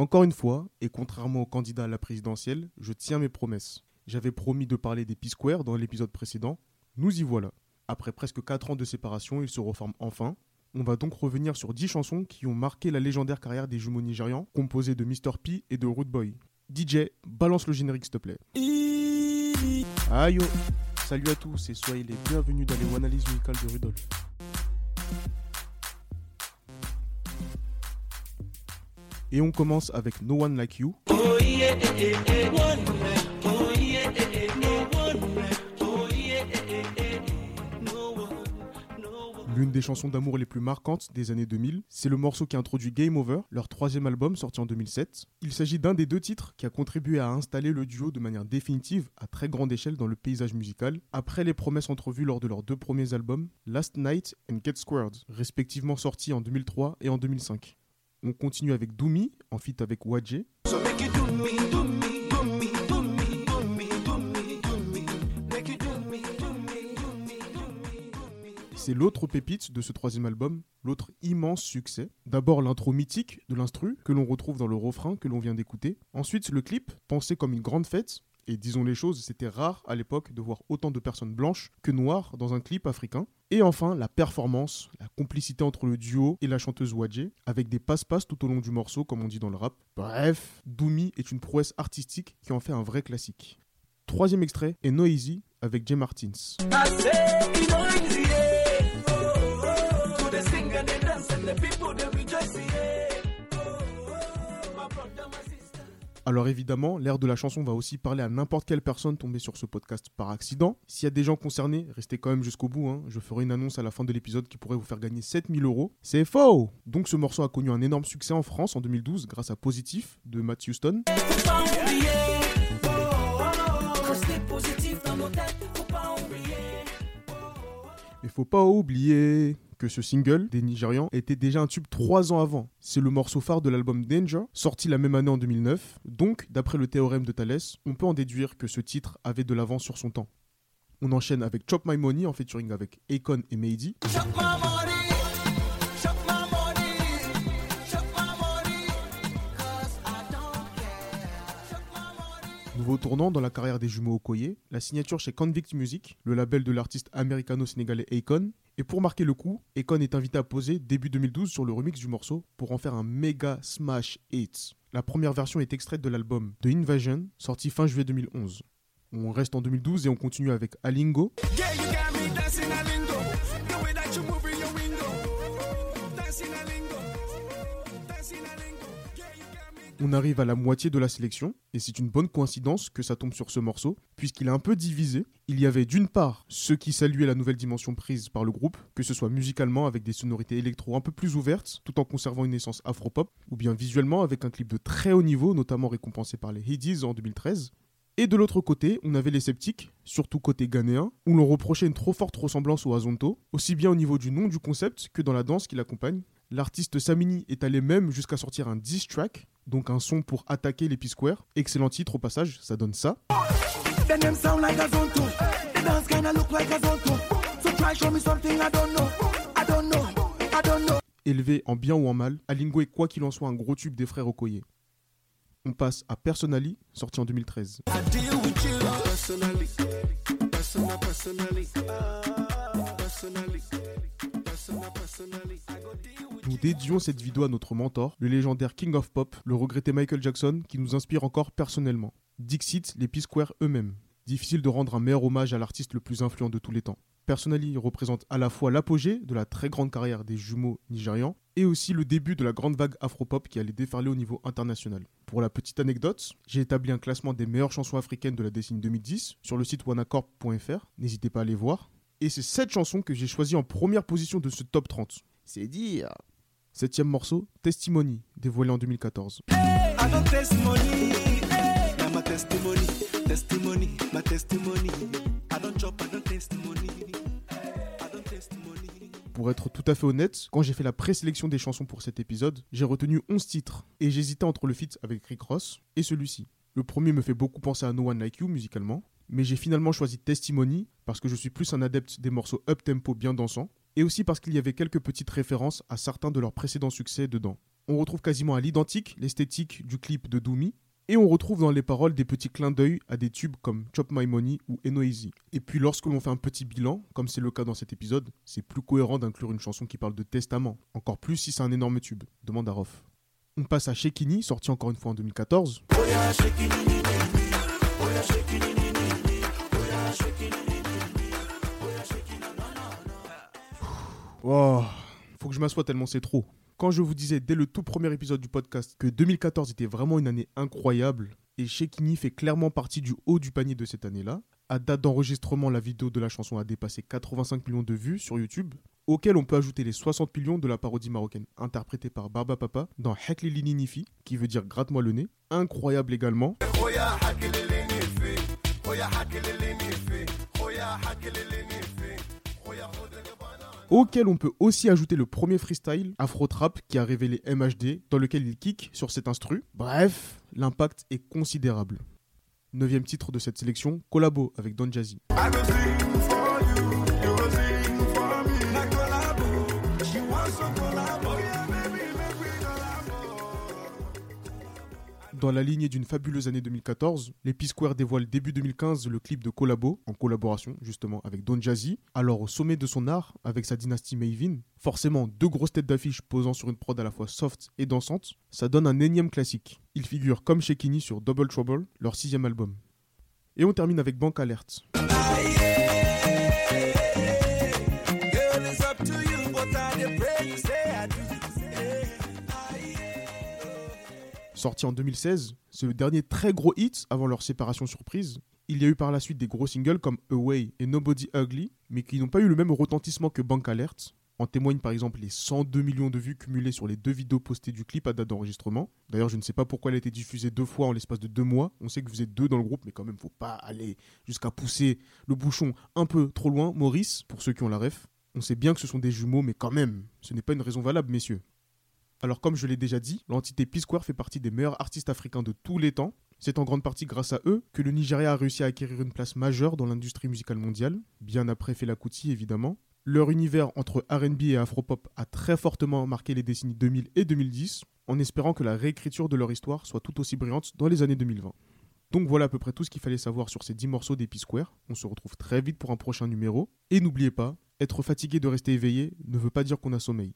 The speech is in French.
Encore une fois, et contrairement au candidat à la présidentielle, je tiens mes promesses. J'avais promis de parler des P-Square dans l'épisode précédent. Nous y voilà. Après presque 4 ans de séparation, ils se reforment enfin. On va donc revenir sur 10 chansons qui ont marqué la légendaire carrière des jumeaux nigérians, composées de Mr. P et de Rude Boy. DJ, balance le générique s'il te plaît. Aïe oh. Salut à tous et soyez les bienvenus dans les analyses musicales de Rudolf. Et on commence avec No One Like You. L'une des chansons d'amour les plus marquantes des années 2000, c'est le morceau qui introduit Game Over, leur troisième album sorti en 2007. Il s'agit d'un des deux titres qui a contribué à installer le duo de manière définitive à très grande échelle dans le paysage musical, après les promesses entrevues lors de leurs deux premiers albums, Last Night and Get Squared, respectivement sortis en 2003 et en 2005. On continue avec Doomy, en feat avec Wadje. C'est l'autre pépite de ce troisième album, l'autre immense succès. D'abord l'intro mythique de l'instru, que l'on retrouve dans le refrain que l'on vient d'écouter. Ensuite le clip, pensé comme une grande fête, et disons les choses, c'était rare à l'époque de voir autant de personnes blanches que noires dans un clip africain. Et enfin, la performance, la complicité entre le duo et la chanteuse Wadje, avec des passe-passe tout au long du morceau, comme on dit dans le rap. Bref, Doomy est une prouesse artistique qui en fait un vrai classique. Troisième extrait est Noisy avec Jay Martins. Alors évidemment, l'air de la chanson va aussi parler à n'importe quelle personne tombée sur ce podcast par accident. S'il y a des gens concernés, restez quand même jusqu'au bout. Hein. Je ferai une annonce à la fin de l'épisode qui pourrait vous faire gagner 7000 euros. C'est faux Donc ce morceau a connu un énorme succès en France en 2012 grâce à Positif de Matt Houston. Mais faut pas oublier que ce single des Nigérians était déjà un tube trois ans avant. C'est le morceau phare de l'album Danger, sorti la même année en 2009. Donc, d'après le théorème de Thalès, on peut en déduire que ce titre avait de l'avance sur son temps. On enchaîne avec Chop My Money en featuring avec Akon et Mehdi. Nouveau tournant dans la carrière des jumeaux Okoye, la signature chez Convict Music, le label de l'artiste américano-sénégalais Akon. Et pour marquer le coup, Akon est invité à poser début 2012 sur le remix du morceau pour en faire un méga smash hit. La première version est extraite de l'album The Invasion, sorti fin juillet 2011. On reste en 2012 et on continue avec Alingo. On arrive à la moitié de la sélection, et c'est une bonne coïncidence que ça tombe sur ce morceau, puisqu'il est un peu divisé. Il y avait d'une part ceux qui saluaient la nouvelle dimension prise par le groupe, que ce soit musicalement avec des sonorités électro un peu plus ouvertes, tout en conservant une essence afro-pop, ou bien visuellement avec un clip de très haut niveau, notamment récompensé par les Headies en 2013. Et de l'autre côté, on avait les sceptiques, surtout côté ghanéen, où l'on reprochait une trop forte ressemblance au Azonto, aussi bien au niveau du nom du concept que dans la danse qui l'accompagne. L'artiste Samini est allé même jusqu'à sortir un diss track donc un son pour attaquer les P-Square. Excellent titre au passage, ça donne ça. Élevé en bien ou en mal, Alingo est quoi qu'il en soit un gros tube des frères Okoye. On passe à Personally, sorti en 2013. Nous dédions cette vidéo à notre mentor, le légendaire King of Pop, le regretté Michael Jackson, qui nous inspire encore personnellement. Dixit, les P-Square eux-mêmes. Difficile de rendre un meilleur hommage à l'artiste le plus influent de tous les temps. Personally représente à la fois l'apogée de la très grande carrière des jumeaux nigérians et aussi le début de la grande vague afro-pop qui allait déferler au niveau international. Pour la petite anecdote, j'ai établi un classement des meilleures chansons africaines de la décennie 2010 sur le site wanacorp.fr, n'hésitez pas à aller voir. Et c'est cette chanson que j'ai choisie en première position de ce top 30. C'est dire. Septième morceau, Testimony, dévoilé en 2014. Pour être tout à fait honnête, quand j'ai fait la présélection des chansons pour cet épisode, j'ai retenu 11 titres et j'hésitais entre le feat avec Rick Ross et celui-ci. Le premier me fait beaucoup penser à No One Like You musicalement, mais j'ai finalement choisi Testimony parce que je suis plus un adepte des morceaux up-tempo bien dansants et aussi parce qu'il y avait quelques petites références à certains de leurs précédents succès dedans. on retrouve quasiment à l'identique l'esthétique du clip de Doomy, et on retrouve dans les paroles des petits clins d'œil à des tubes comme Chop My Money ou Enoeasy. Et puis lorsque l'on fait un petit bilan, comme c'est le cas dans cet épisode, c'est plus cohérent d'inclure une chanson qui parle de testament, encore plus si c'est un énorme tube, demande à. On passe à Shekini, sorti encore une fois en 2014. Oh, faut que je m'assoie tellement c'est trop. Quand je vous disais dès le tout premier épisode du podcast que 2014 était vraiment une année incroyable, et Shekini fait clairement partie du haut du panier de cette année-là, à date d'enregistrement, la vidéo de la chanson a dépassé 85 millions de vues sur YouTube, auquel on peut ajouter les 60 millions de la parodie marocaine interprétée par Barba Papa dans Heklilini Nifi, qui veut dire gratte-moi le nez. Incroyable également auquel on peut aussi ajouter le premier freestyle Afro Trap qui a révélé MHD, dans lequel il kick sur cet instru. Bref, l'impact est considérable. Neuvième titre de cette sélection, collabo avec Don Jazzy. Dans la lignée d'une fabuleuse année 2014, les P-Square dévoilent début 2015 le clip de Collabo, en collaboration justement avec Don Jazzy, alors au sommet de son art avec sa dynastie Mavin. Forcément, deux grosses têtes d'affiche posant sur une prod à la fois soft et dansante, ça donne un énième classique. Il figure comme chez sur Double Trouble, leur sixième album. Et on termine avec Bank Alert. Sorti en 2016. C'est le dernier très gros hit avant leur séparation surprise. Il y a eu par la suite des gros singles comme Away et Nobody Ugly, mais qui n'ont pas eu le même retentissement que Bank Alert. En témoignent par exemple les 102 millions de vues cumulées sur les deux vidéos postées du clip à date d'enregistrement. D'ailleurs, je ne sais pas pourquoi elle a été diffusée deux fois en l'espace de deux mois. On sait que vous êtes deux dans le groupe, mais quand même, faut pas aller jusqu'à pousser le bouchon un peu trop loin. Maurice, pour ceux qui ont la ref, on sait bien que ce sont des jumeaux, mais quand même, ce n'est pas une raison valable, messieurs. Alors comme je l'ai déjà dit, l'entité P-Square fait partie des meilleurs artistes africains de tous les temps. C'est en grande partie grâce à eux que le Nigeria a réussi à acquérir une place majeure dans l'industrie musicale mondiale, bien après Fela Kuti évidemment. Leur univers entre RB et Afropop a très fortement marqué les décennies 2000 et 2010, en espérant que la réécriture de leur histoire soit tout aussi brillante dans les années 2020. Donc voilà à peu près tout ce qu'il fallait savoir sur ces 10 morceaux des P-Square. On se retrouve très vite pour un prochain numéro. Et n'oubliez pas, être fatigué de rester éveillé ne veut pas dire qu'on a sommeil.